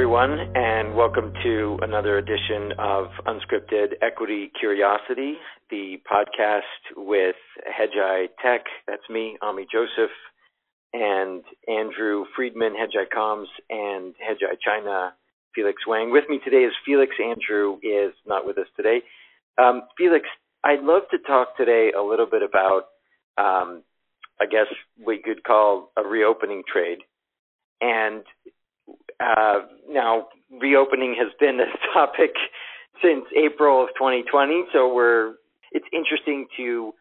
everyone, and welcome to another edition of Unscripted Equity Curiosity, the podcast with Hedgeye Tech. That's me, Ami Joseph, and Andrew Friedman, Hedgeye Comms, and Hedgeye China, Felix Wang. With me today is Felix. Andrew is not with us today. Um, Felix, I'd love to talk today a little bit about, um, I guess, we could call a reopening trade. And uh, now, reopening has been a topic since April of 2020, so we're it's interesting to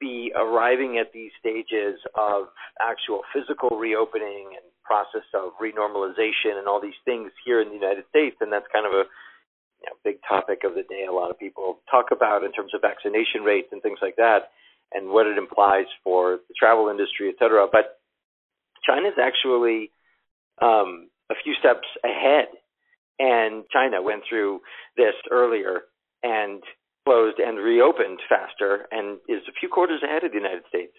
be arriving at these stages of actual physical reopening and process of renormalization and all these things here in the United States, and that's kind of a you know, big topic of the day. A lot of people talk about in terms of vaccination rates and things like that, and what it implies for the travel industry, et cetera. But China's actually um, a few steps ahead. And China went through this earlier and closed and reopened faster and is a few quarters ahead of the United States,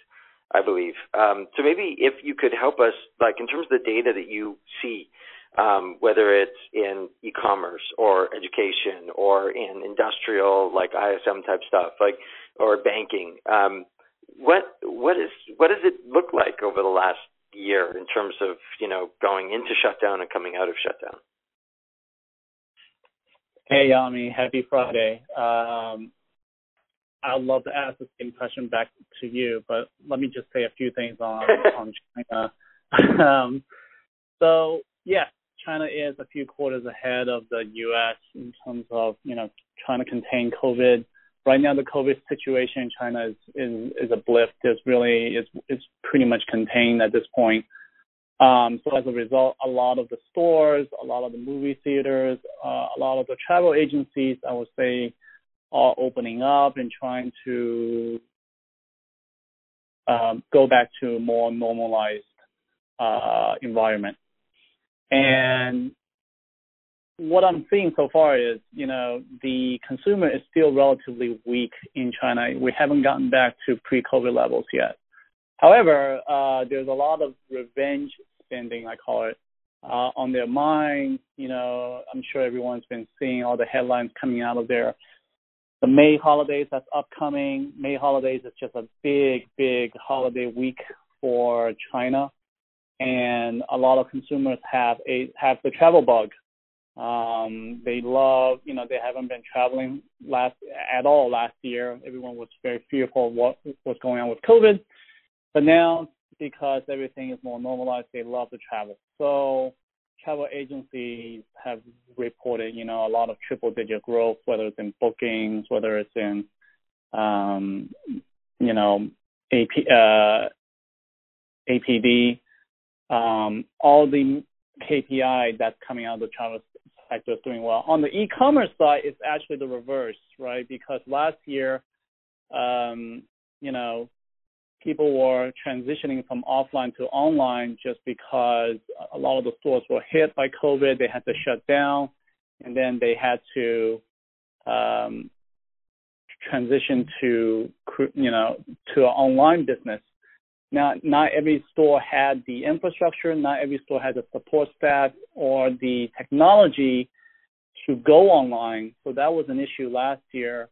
I believe. Um, so maybe if you could help us, like in terms of the data that you see, um, whether it's in e-commerce or education or in industrial, like ISM type stuff, like or banking. Um, what what is what does it look like over the last year in terms of you know going into shutdown and coming out of shutdown? Hey Yami, happy Friday. Um, I'd love to ask the same question back to you, but let me just say a few things on on China. um, so yes, China is a few quarters ahead of the U.S. in terms of you know trying to contain COVID right now the COVID situation in China is is, is a blip. It's really it's it's pretty much contained at this point. Um, so as a result, a lot of the stores, a lot of the movie theaters, uh, a lot of the travel agencies, I would say, are opening up and trying to um, go back to a more normalized uh, environment. And what I'm seeing so far is, you know, the consumer is still relatively weak in China. We haven't gotten back to pre-COVID levels yet. However, uh, there's a lot of revenge spending, I call it, uh, on their mind. You know, I'm sure everyone's been seeing all the headlines coming out of there. The May holidays that's upcoming. May holidays is just a big, big holiday week for China, and a lot of consumers have a have the travel bug um, they love, you know, they haven't been traveling last at all last year. Everyone was very fearful of what was going on with COVID, but now because everything is more normalized, they love to travel. So travel agencies have reported, you know, a lot of triple-digit growth, whether it's in bookings, whether it's in, um, you know, AP, uh, APD, um, all the KPI that's coming out of the travel doing well. On the e-commerce side, it's actually the reverse, right? Because last year, um, you know, people were transitioning from offline to online just because a lot of the stores were hit by COVID. They had to shut down, and then they had to um, transition to you know to an online business. Now, not every store had the infrastructure, not every store had the support staff or the technology to go online. So that was an issue last year.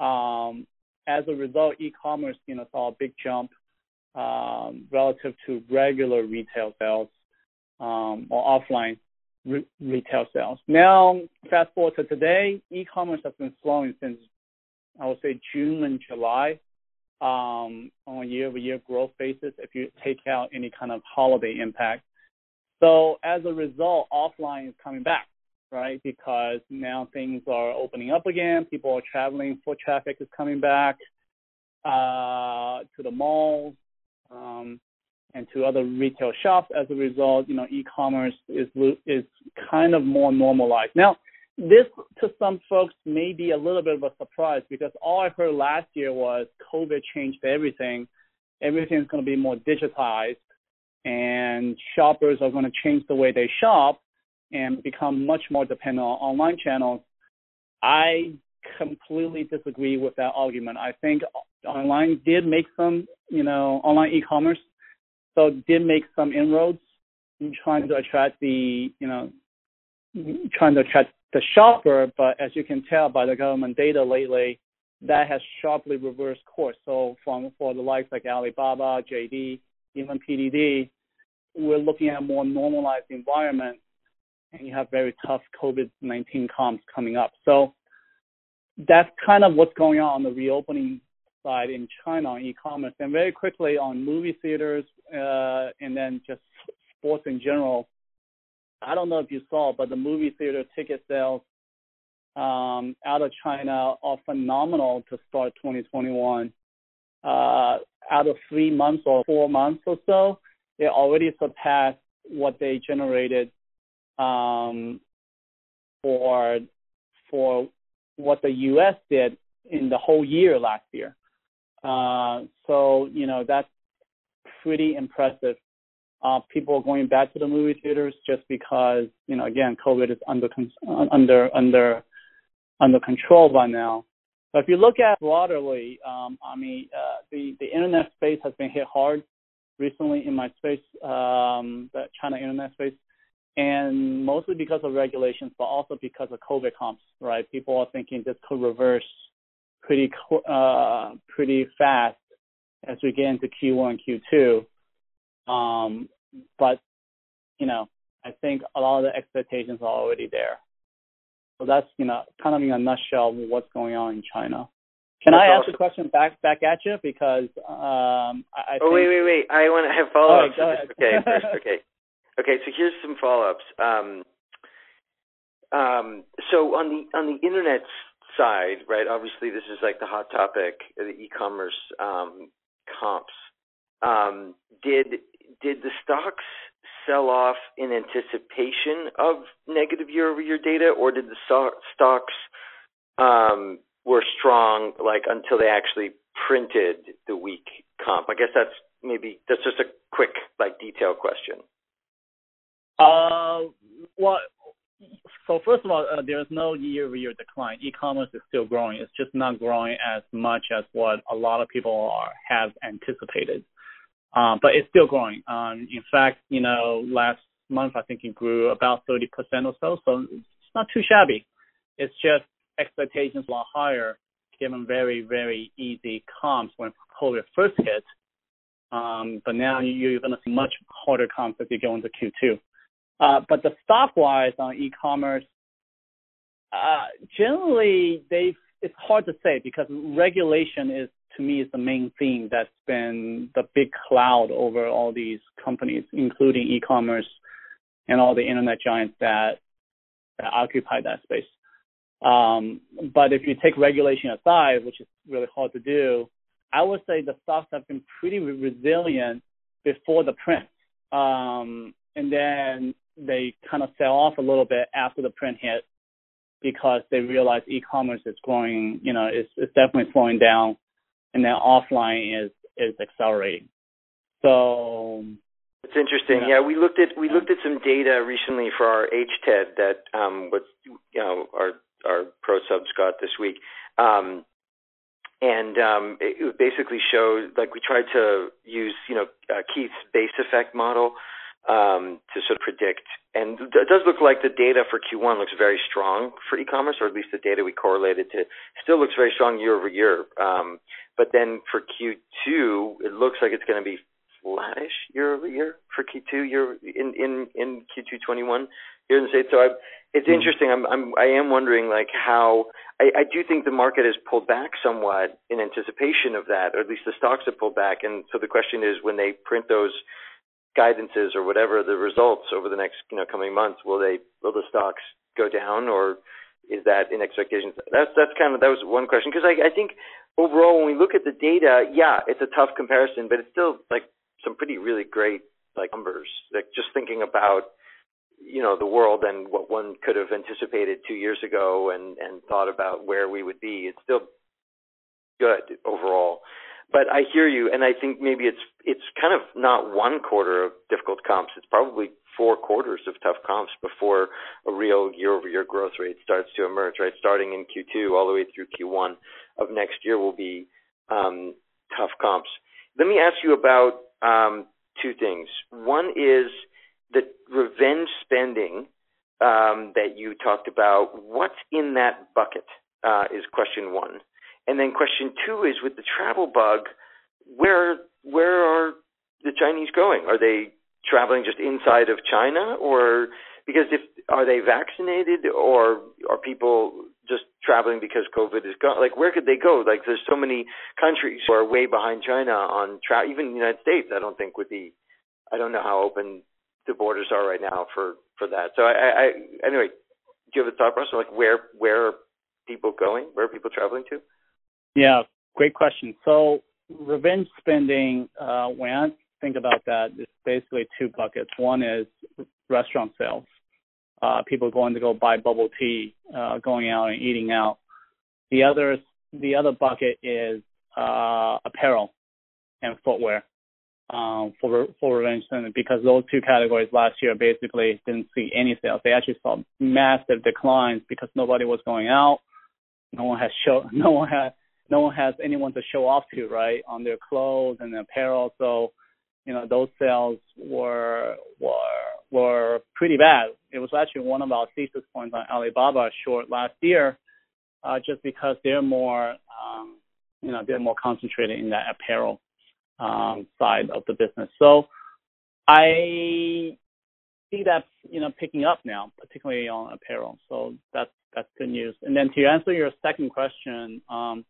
Um, as a result, e-commerce, you know, saw a big jump um, relative to regular retail sales um, or offline re- retail sales. Now, fast forward to today, e-commerce has been slowing since I would say June and July um, on a year-over-year growth basis if you take out any kind of holiday impact. So as a result, offline is coming back, right? Because now things are opening up again. People are traveling. Foot traffic is coming back uh, to the malls um, and to other retail shops. As a result, you know, e-commerce is is kind of more normalized now this to some folks may be a little bit of a surprise because all I heard last year was COVID changed everything. Everything's going to be more digitized, and shoppers are going to change the way they shop and become much more dependent on online channels. I completely disagree with that argument. I think online did make some, you know, online e-commerce, so did make some inroads in trying to attract the, you know, trying to attract the shopper, but as you can tell by the government data lately, that has sharply reversed course. So from for the likes like Alibaba, JD, even PDD, we're looking at a more normalized environment, and you have very tough COVID-19 comps coming up. So that's kind of what's going on on the reopening side in China on e-commerce. And very quickly on movie theaters, uh, and then just sports in general. I don't know if you saw, but the movie theater ticket sales um, out of China are phenomenal to start 2021. Uh, out of three months or four months or so, they already surpassed what they generated um, for for what the U.S. did in the whole year last year. Uh, so you know that's pretty impressive. Uh, people are going back to the movie theaters just because you know again COVID is under under under under control by now. But if you look at broadly, um, I mean uh, the the internet space has been hit hard recently in my space, um, the China internet space, and mostly because of regulations, but also because of COVID comps. Right, people are thinking this could reverse pretty uh, pretty fast as we get into Q1 and Q2. Um, but you know, I think a lot of the expectations are already there. So that's you know kind of in a nutshell what's going on in China. Can that's I ask awesome. a question back back at you because um, I, I oh think... wait wait wait I want to have follow ups. Right, okay first, okay okay so here's some follow ups. Um, um, so on the on the internet side, right? Obviously, this is like the hot topic, the e-commerce um, comps. Um, did did the stocks sell off in anticipation of negative year-over-year data, or did the so- stocks um, were strong like until they actually printed the weak comp? I guess that's maybe that's just a quick like detail question. Uh, well, so first of all, uh, there is no year-over-year decline. E-commerce is still growing. It's just not growing as much as what a lot of people are, have anticipated. Um, but it's still growing. Um, in fact, you know, last month I think it grew about 30% or so. So it's not too shabby. It's just expectations were higher given very, very easy comps when COVID first hit. Um, but now you're going to see much harder comps as you go into Q2. Uh, but the stock-wise on e-commerce, uh, generally they it's hard to say because regulation is to me is the main theme that's been the big cloud over all these companies, including e-commerce and all the internet giants that, that occupy that space. Um, but if you take regulation aside, which is really hard to do, I would say the stocks have been pretty resilient before the print. Um, and then they kind of sell off a little bit after the print hit because they realize e-commerce is growing, you know, it's, it's definitely slowing down, and then offline is is accelerating. So it's interesting. Yeah. we looked at we looked at some data recently for our HTED that um, what you know our our pro subs got this week. Um, and um, it basically showed like we tried to use you know uh, Keith's base effect model um, to sort of predict. And it does look like the data for Q1 looks very strong for e-commerce, or at least the data we correlated to still looks very strong year over year. Um, but then for Q2, it looks like it's going to be flattish year over year for Q2 year in in in Q2 21 here in the states. So I, it's mm-hmm. interesting. I'm I'm I am wondering like how I, I do think the market has pulled back somewhat in anticipation of that, or at least the stocks have pulled back. And so the question is, when they print those guidances or whatever the results over the next you know coming months will they will the stocks go down or is that in expectations? That's that's kind of that was one question. Because I, I think overall when we look at the data yeah it's a tough comparison but it's still like some pretty really great like numbers. Like just thinking about you know the world and what one could have anticipated two years ago and and thought about where we would be it's still good overall but I hear you, and I think maybe it's it's kind of not one quarter of difficult comps. It's probably four quarters of tough comps before a real year-over-year growth rate starts to emerge. Right, starting in Q2 all the way through Q1 of next year will be um, tough comps. Let me ask you about um, two things. One is the revenge spending um, that you talked about. What's in that bucket uh, is question one, and then question two is with the travel bug. Where where are the Chinese going? Are they traveling just inside of China, or because if are they vaccinated, or are people just traveling because COVID is gone? Like where could they go? Like there's so many countries who are way behind China on travel. Even the United States, I don't think would be. I don't know how open the borders are right now for for that. So I, I anyway, do you have a thought process like where where are people going? Where are people traveling to? Yeah, great question. So revenge spending, uh, when I think about that, it's basically two buckets. One is restaurant sales, uh, people going to go buy bubble tea, uh, going out and eating out. The other the other bucket is uh, apparel and footwear um, for for revenge spending because those two categories last year basically didn't see any sales. They actually saw massive declines because nobody was going out. No one has show. No one had. No one has anyone to show off to, right, on their clothes and their apparel. So, you know, those sales were were were pretty bad. It was actually one of our thesis points on Alibaba short last year, uh, just because they're more, um, you know, they're more concentrated in that apparel um, side of the business. So I see that you know picking up now, particularly on apparel. So that's that's good news. And then to answer your second question, um,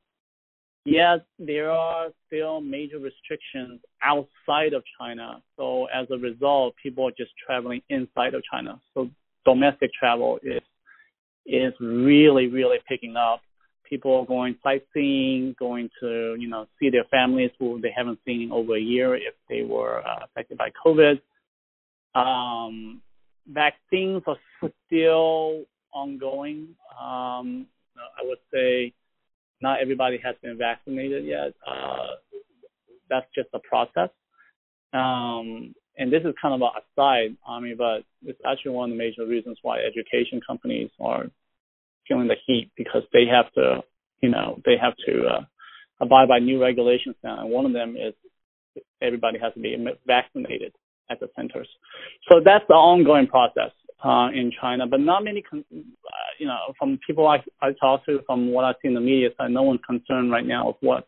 yes, there are still major restrictions outside of China. So as a result, people are just traveling inside of China. So domestic travel is is really really picking up people are going sightseeing, going to you know see their families who they haven't seen in over a year if they were uh, affected by COVID. Um, vaccines are still ongoing. Um, I would say not everybody has been vaccinated yet. Uh, that's just a process. Um, and this is kind of a aside, I mean, but it's actually one of the major reasons why education companies are feeling the heat because they have to, you know, they have to uh, abide by new regulations now, and one of them is everybody has to be vaccinated at the centers. So that's the ongoing process uh, in China, but not many, uh, you know, from people I I talk to, from what I see in the media side, no one's concerned right now with what's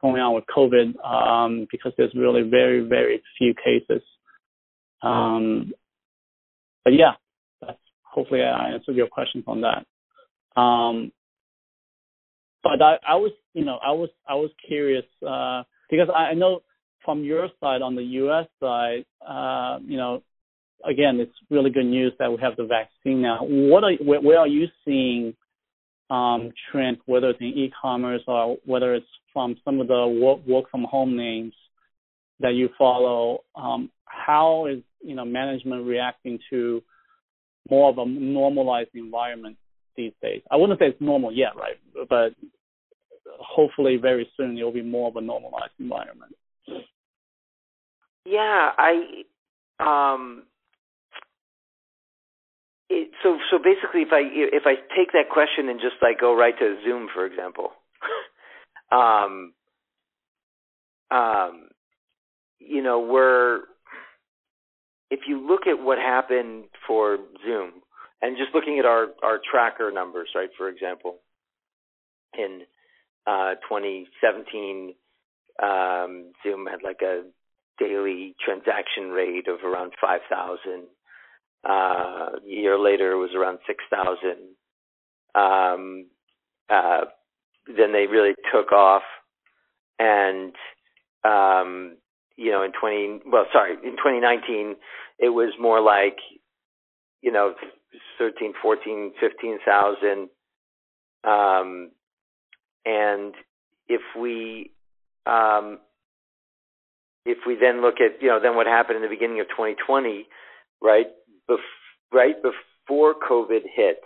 going on with COVID um, because there's really very very few cases. Um, but yeah, that's, hopefully I answered your questions on that. Um, but I, I was, you know, I was, I was curious uh, because I know from your side on the U.S. side, uh, you know, again, it's really good news that we have the vaccine now. What are, where, where are you seeing um, trend, whether it's in e-commerce or whether it's from some of the work, work from home names that you follow? Um, how is you know management reacting to more of a normalized environment these days. I wouldn't say it's normal yet, right? But hopefully very soon it will be more of a normalized environment. Yeah, I um it, so so basically if I if I take that question and just like go right to Zoom for example. um um you know, we're if you look at what happened for Zoom, and just looking at our our tracker numbers, right? For example, in uh, 2017, um, Zoom had like a daily transaction rate of around 5,000. Uh, a year later, it was around 6,000. Um, uh, then they really took off, and um, you know, in 20, well, sorry, in 2019, it was more like, you know, 13, 14, 15,000. Um, and if we, um, if we then look at, you know, then what happened in the beginning of 2020, right? Bef- right before COVID hit,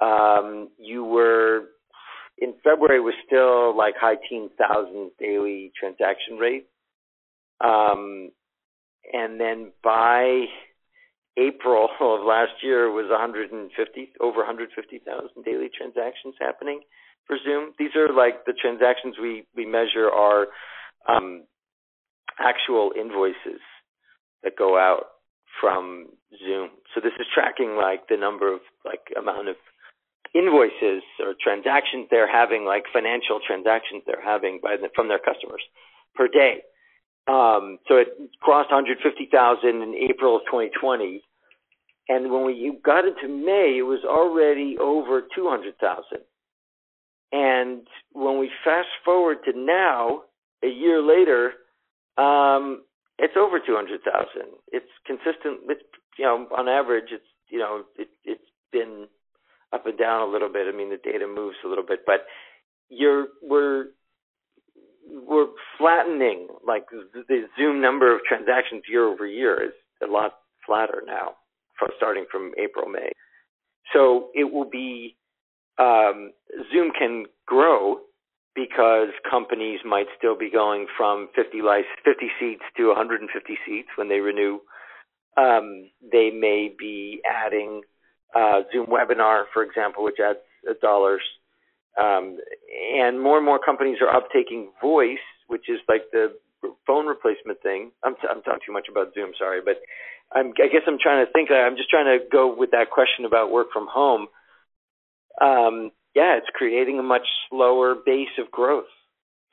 um, you were in February was still like high teen thousands daily transaction rate. Um, and then by April of last year was 150 over 150,000 daily transactions happening for Zoom. These are like the transactions we we measure are um, actual invoices that go out from Zoom. So this is tracking like the number of like amount of invoices or transactions they're having, like financial transactions they're having by the, from their customers per day. Um, so it crossed 150,000 in April of 2020, and when we got into May, it was already over 200,000. And when we fast forward to now, a year later, um, it's over 200,000. It's consistent. It's you know on average, it's you know it, it's been up and down a little bit. I mean the data moves a little bit, but you're we're we're flattening. Like the, the Zoom number of transactions year over year is a lot flatter now, from starting from April May. So it will be um, Zoom can grow because companies might still be going from 50, 50 seats to 150 seats when they renew. Um, they may be adding uh, Zoom Webinar, for example, which adds dollars. Um, and more and more companies are uptaking voice, which is like the phone replacement thing. I'm, t- I'm talking too much about Zoom, sorry, but I'm, I guess I'm trying to think. I'm just trying to go with that question about work from home. Um, yeah, it's creating a much slower base of growth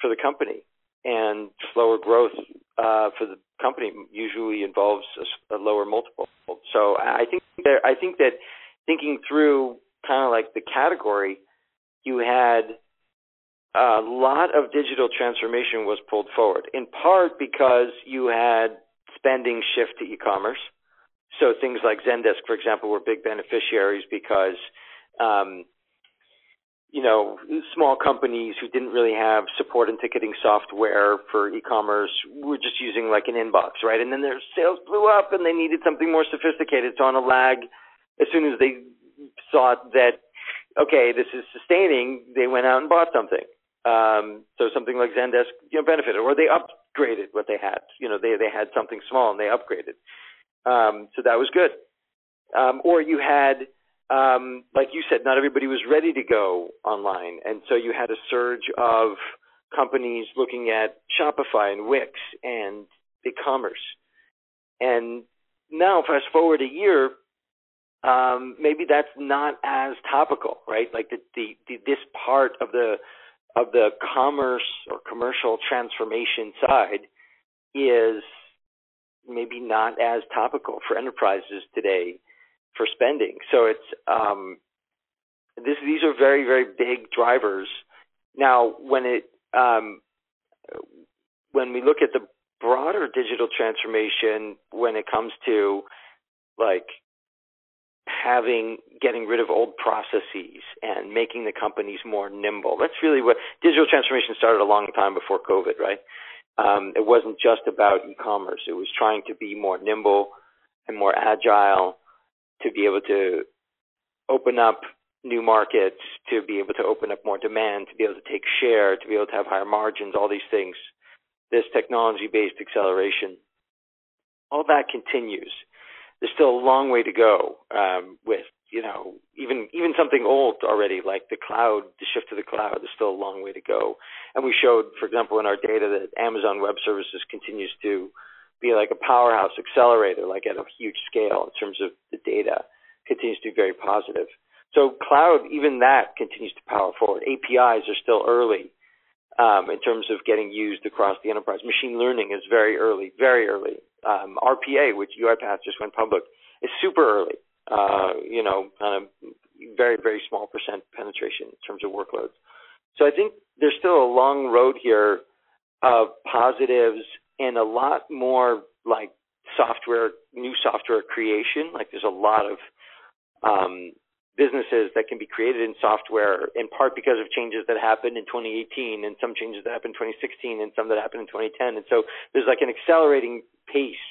for the company, and slower growth uh, for the company usually involves a, a lower multiple. So I think that I think that thinking through kind of like the category, you had a lot of digital transformation was pulled forward, in part because you had spending shift to e-commerce. So things like Zendesk, for example, were big beneficiaries because um, you know, small companies who didn't really have support and ticketing software for e-commerce were just using like an inbox, right? And then their sales blew up and they needed something more sophisticated. So on a lag, as soon as they thought that, okay, this is sustaining, they went out and bought something. Um, so something like Zendesk, you know, benefited, or they upgraded what they had. You know, they they had something small and they upgraded. Um, so that was good. Um, or you had um, like you said, not everybody was ready to go online, and so you had a surge of companies looking at Shopify and Wix and e-commerce. And now, fast forward a year, um, maybe that's not as topical, right? Like the, the, the this part of the of the commerce or commercial transformation side is maybe not as topical for enterprises today for spending. So it's um, this, these are very very big drivers. Now, when it um, when we look at the broader digital transformation, when it comes to like having getting rid of old processes and making the companies more nimble. That's really what digital transformation started a long time before COVID, right? Um, it wasn't just about e-commerce. It was trying to be more nimble and more agile to be able to open up new markets, to be able to open up more demand, to be able to take share, to be able to have higher margins, all these things. This technology based acceleration, all that continues. There's still a long way to go um, with, you know, even even something old already like the cloud, the shift to the cloud. There's still a long way to go. And we showed, for example, in our data that Amazon Web Services continues to be like a powerhouse accelerator, like at a huge scale in terms of the data, continues to be very positive. So cloud, even that continues to power forward. APIs are still early um, in terms of getting used across the enterprise. Machine learning is very early, very early. Um, RPA, which UiPath just went public, is super early. Uh, you know, kind of very, very small percent penetration in terms of workloads. So I think there's still a long road here of positives and a lot more like software, new software creation. Like there's a lot of um, businesses that can be created in software in part because of changes that happened in 2018 and some changes that happened in 2016 and some that happened in 2010. And so there's like an accelerating pace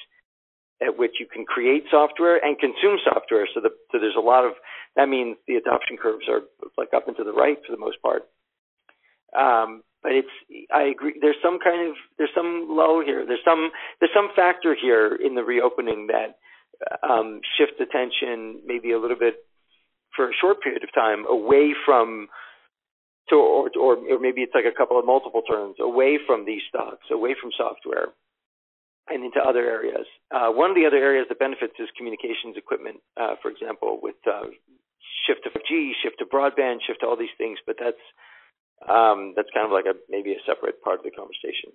at which you can create software and consume software. So, the, so there's a lot of that means the adoption curves are like up and to the right for the most part. Um, but it's I agree. There's some kind of there's some low here. There's some there's some factor here in the reopening that um, shifts attention maybe a little bit for a short period of time away from to or, or or maybe it's like a couple of multiple turns away from these stocks, away from software, and into other areas. Uh, one of the other areas that benefits is communications equipment, uh, for example, with uh, shift to 5G, shift to broadband, shift to all these things. But that's um, that's kind of like a maybe a separate part of the conversation.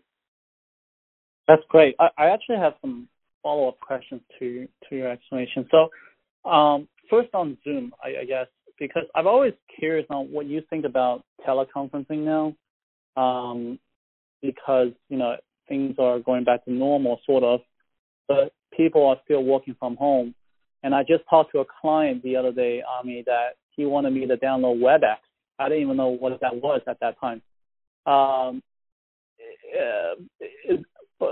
That's great. I, I actually have some follow up questions to to your explanation. So, um, first on Zoom, I, I, guess because I'm always curious on what you think about teleconferencing now, um, because you know things are going back to normal, sort of, but people are still working from home. And I just talked to a client the other day, Ami, that he wanted me to download WebEx. I didn't even know what that was at that time. Um,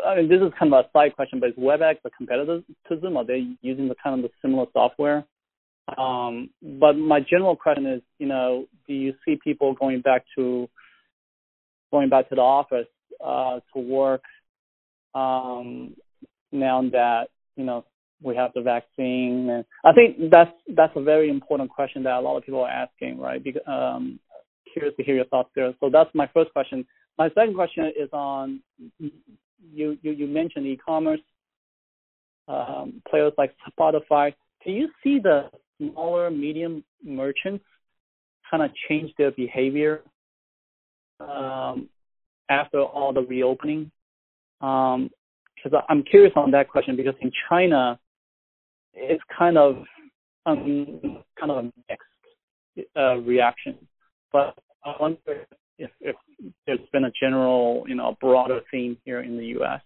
I mean, this is kind of a side question, but is WebEx a competitor to Zoom? Are they using the kind of the similar software? Um, but my general question is, you know, do you see people going back to going back to the office uh, to work um, now that you know we have the vaccine? And I think that's that's a very important question that a lot of people are asking, right? Because um, curious to hear your thoughts there. So that's my first question. My second question is on you you, you mentioned e-commerce um, players like Shopify. Do you see the smaller medium merchants kind of change their behavior um, after all the reopening? Because um, I'm curious on that question because in China, it's kind of um, kind of a mixed uh, reaction. But I wonder if, if there's been a general, you know, broader theme here in the U.S.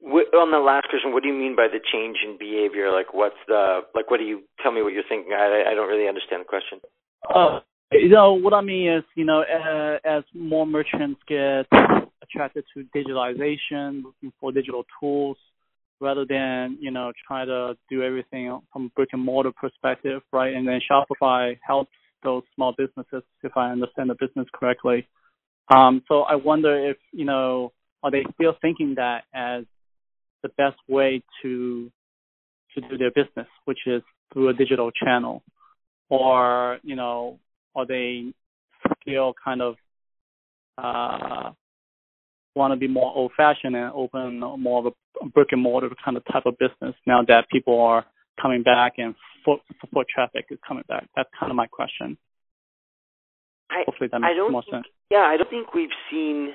What, on the last question, what do you mean by the change in behavior? Like, what's the like? What do you tell me? What you're thinking? I I don't really understand the question. Uh, you know, what I mean is, you know, uh, as more merchants get attracted to digitalization, looking for digital tools, rather than you know try to do everything from brick and mortar perspective, right? And then Shopify helps those small businesses, if I understand the business correctly. Um, so I wonder if you know, are they still thinking that as the best way to to do their business, which is through a digital channel, or you know, are they still kind of uh, want to be more old-fashioned and open more of a brick and mortar kind of type of business now that people are coming back and foot foot traffic is coming back? That's kind of my question. I, Hopefully that makes more think, sense. Yeah, I don't think we've seen.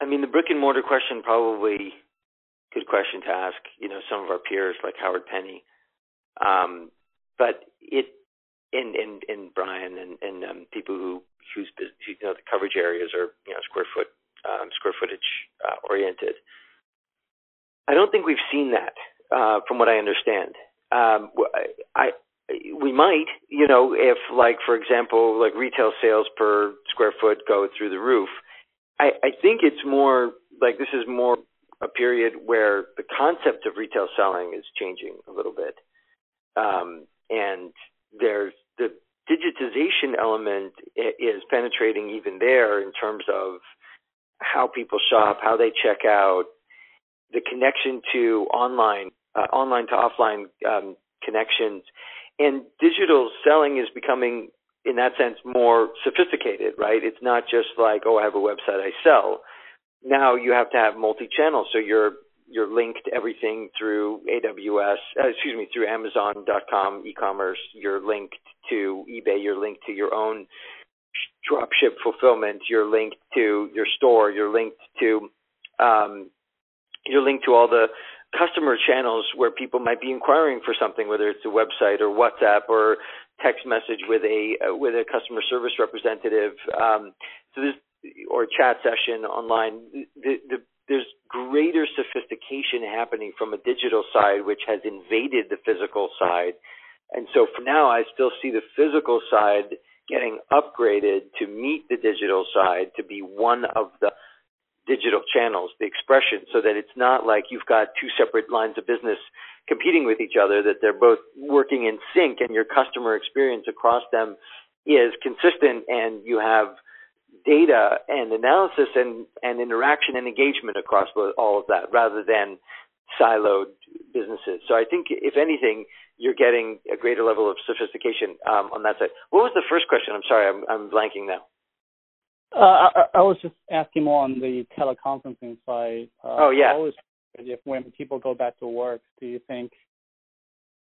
I mean, the brick and mortar question probably good question to ask. You know, some of our peers like Howard Penney, um, but it and and and Brian and and um, people who whose you know the coverage areas are you know square foot um, square footage uh, oriented. I don't think we've seen that uh, from what I understand. Um, I, we might, you know, if like for example, like retail sales per square foot go through the roof. I, I think it's more like this is more a period where the concept of retail selling is changing a little bit, um, and there's the digitization element is penetrating even there in terms of how people shop, how they check out, the connection to online, uh, online to offline um, connections and digital selling is becoming in that sense more sophisticated, right? It's not just like, oh, I have a website, I sell. Now you have to have multi-channel, so you're you're linked everything through AWS, uh, excuse me, through Amazon.com e-commerce. You're linked to eBay. You're linked to your own dropship fulfillment. You're linked to your store. You're linked to um, you're linked to all the customer channels where people might be inquiring for something, whether it's a website or WhatsApp or text message with a uh, with a customer service representative. Um, so this or chat session online. The, the, there's greater sophistication happening from a digital side, which has invaded the physical side. And so for now, I still see the physical side getting upgraded to meet the digital side to be one of the digital channels, the expression, so that it's not like you've got two separate lines of business competing with each other, that they're both working in sync and your customer experience across them is consistent and you have data and analysis and, and interaction and engagement across all of that rather than siloed businesses. So I think if anything, you're getting a greater level of sophistication um, on that side. What was the first question? I'm sorry, I'm, I'm blanking now. Uh, I, I was just asking more on the teleconferencing side. Uh, oh yeah. Always if when people go back to work, do you think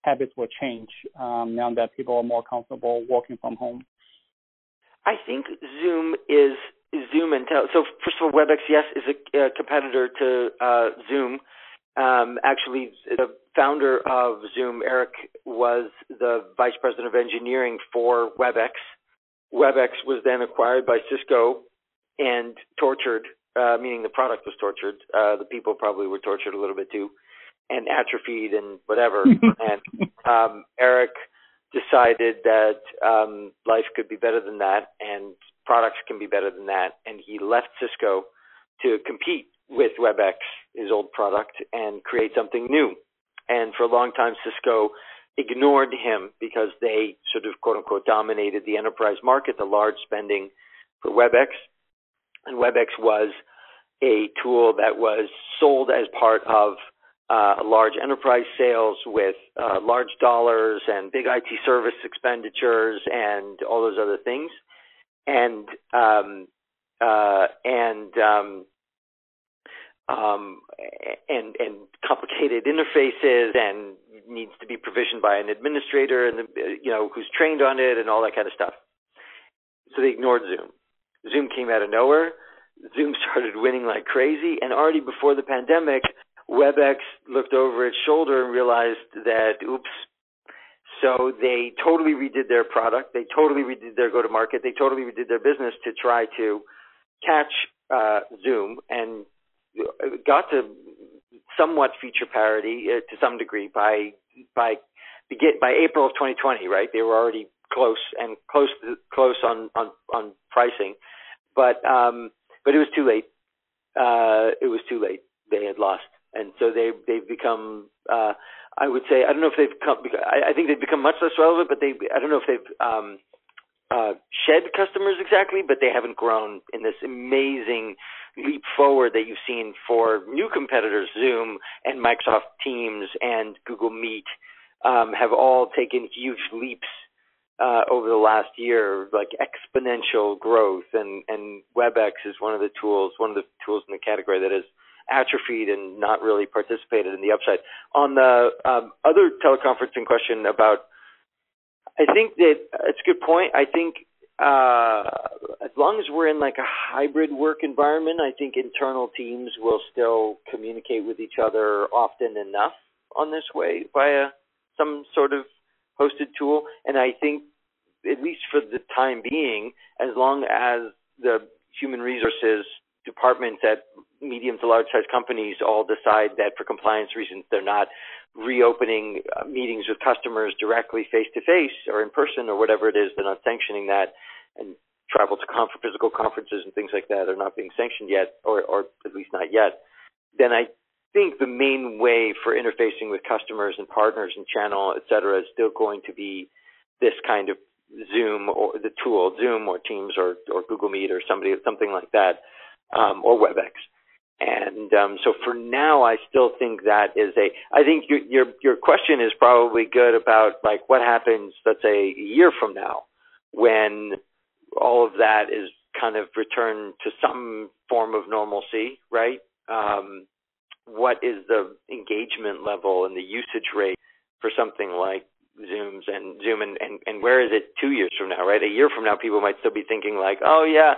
habits will change um, now that people are more comfortable working from home? I think Zoom is Zoom and tel- so first of all, WebEx yes is a, a competitor to uh, Zoom. Um, actually, the founder of Zoom, Eric, was the vice president of engineering for WebEx. WebEx was then acquired by Cisco and tortured, uh, meaning the product was tortured. Uh, the people probably were tortured a little bit too, and atrophied and whatever. and um, Eric decided that um, life could be better than that, and products can be better than that, and he left Cisco to compete with WebEx, his old product, and create something new. And for a long time, Cisco ignored him because they sort of quote unquote dominated the enterprise market, the large spending for WebEx. And WebEx was a tool that was sold as part of uh, large enterprise sales with uh, large dollars and big IT service expenditures and all those other things. And um, uh, and um, um, and and complicated interfaces and needs to be provisioned by an administrator and you know who's trained on it and all that kind of stuff. So they ignored Zoom. Zoom came out of nowhere. Zoom started winning like crazy, and already before the pandemic, WebEx looked over its shoulder and realized that oops. So they totally redid their product. They totally redid their go-to-market. They totally redid their business to try to catch uh, Zoom and got to somewhat feature parity uh, to some degree by by by April of 2020, right? They were already close and close close on on on pricing, but um, but it was too late. Uh, it was too late. They had lost, and so they they've become. Uh, I would say I don't know if they've come. I, I think they've become much less relevant, but they I don't know if they've um, uh, shed customers exactly, but they haven't grown in this amazing leap forward that you've seen for new competitors, Zoom and Microsoft Teams and Google Meet, um, have all taken huge leaps uh, over the last year, like exponential growth. And, and WebEx is one of the tools, one of the tools in the category that has atrophied and not really participated in the upside. On the um, other teleconferencing question about, I think that it's a good point. I think uh, as long as we're in like a hybrid work environment, I think internal teams will still communicate with each other often enough on this way via some sort of hosted tool. And I think, at least for the time being, as long as the human resources departments at medium to large size companies all decide that for compliance reasons they're not reopening uh, meetings with customers directly face to face or in person or whatever it is. They're not sanctioning that, and travel to conf- physical conferences and things like that are not being sanctioned yet, or, or at least not yet. Then I think the main way for interfacing with customers and partners and channel, et cetera, is still going to be this kind of Zoom or the tool, Zoom or Teams or, or Google Meet or somebody something like that, um, or WebEx. And um, so for now, I still think that is a. I think your your your question is probably good about like what happens, let's say, a year from now, when all of that is kind of returned to some form of normalcy, right? Um, what is the engagement level and the usage rate for something like Zooms and Zoom, and, and and where is it two years from now, right? A year from now, people might still be thinking like, oh yeah,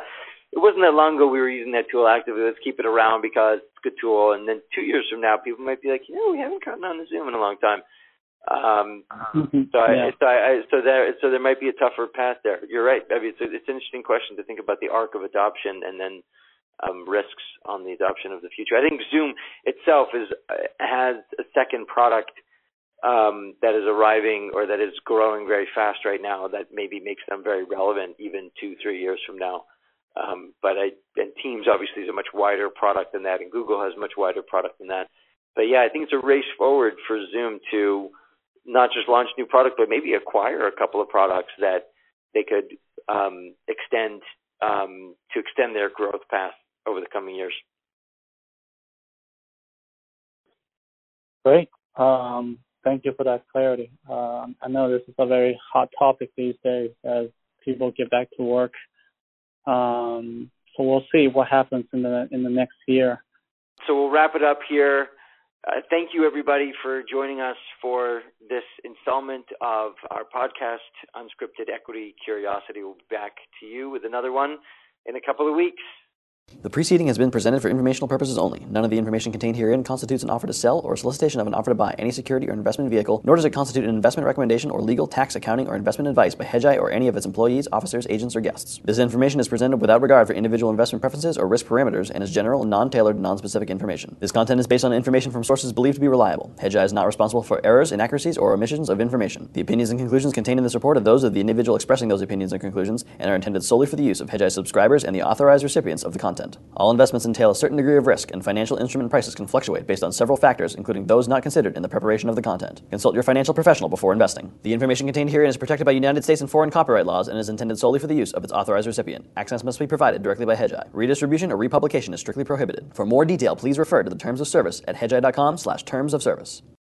it wasn't that long ago we were using that tool actively. Let's keep it around because it's a good tool. And then two years from now, people might be like, you know, we haven't gotten on the Zoom in a long time. Um, mm-hmm. so, I, so, I, so there, so there might be a tougher path there. You're right. I mean, it's, a, it's an interesting question to think about the arc of adoption and then um, risks on the adoption of the future. I think Zoom itself is has a second product um, that is arriving or that is growing very fast right now that maybe makes them very relevant even two, three years from now. Um, but I, and Teams obviously is a much wider product than that, and Google has a much wider product than that. But yeah, I think it's a race forward for Zoom to not just launch new product, but maybe acquire a couple of products that they could um, extend um, to extend their growth path over the coming years. Great. Um, thank you for that clarity. Uh, I know this is a very hot topic these days as people get back to work um, so we'll see what happens in the in the next year. So we'll wrap it up here. Uh, thank you, everybody, for joining us for this installment of our podcast, Unscripted Equity Curiosity. We'll be back to you with another one in a couple of weeks. The preceding has been presented for informational purposes only. None of the information contained herein constitutes an offer to sell or solicitation of an offer to buy any security or investment vehicle, nor does it constitute an investment recommendation or legal, tax, accounting, or investment advice by Hedgeye or any of its employees, officers, agents, or guests. This information is presented without regard for individual investment preferences or risk parameters and is general, non-tailored, non-specific information. This content is based on information from sources believed to be reliable. Hedgeye is not responsible for errors, inaccuracies, or omissions of information. The opinions and conclusions contained in this report are those of the individual expressing those opinions and conclusions and are intended solely for the use of Hedgeye subscribers and the authorized recipients of the content. All investments entail a certain degree of risk, and financial instrument prices can fluctuate based on several factors, including those not considered in the preparation of the content. Consult your financial professional before investing. The information contained herein is protected by United States and foreign copyright laws and is intended solely for the use of its authorized recipient. Access must be provided directly by Hedgeye. Redistribution or republication is strictly prohibited. For more detail, please refer to the terms of service at hedgeye.com slash terms of service.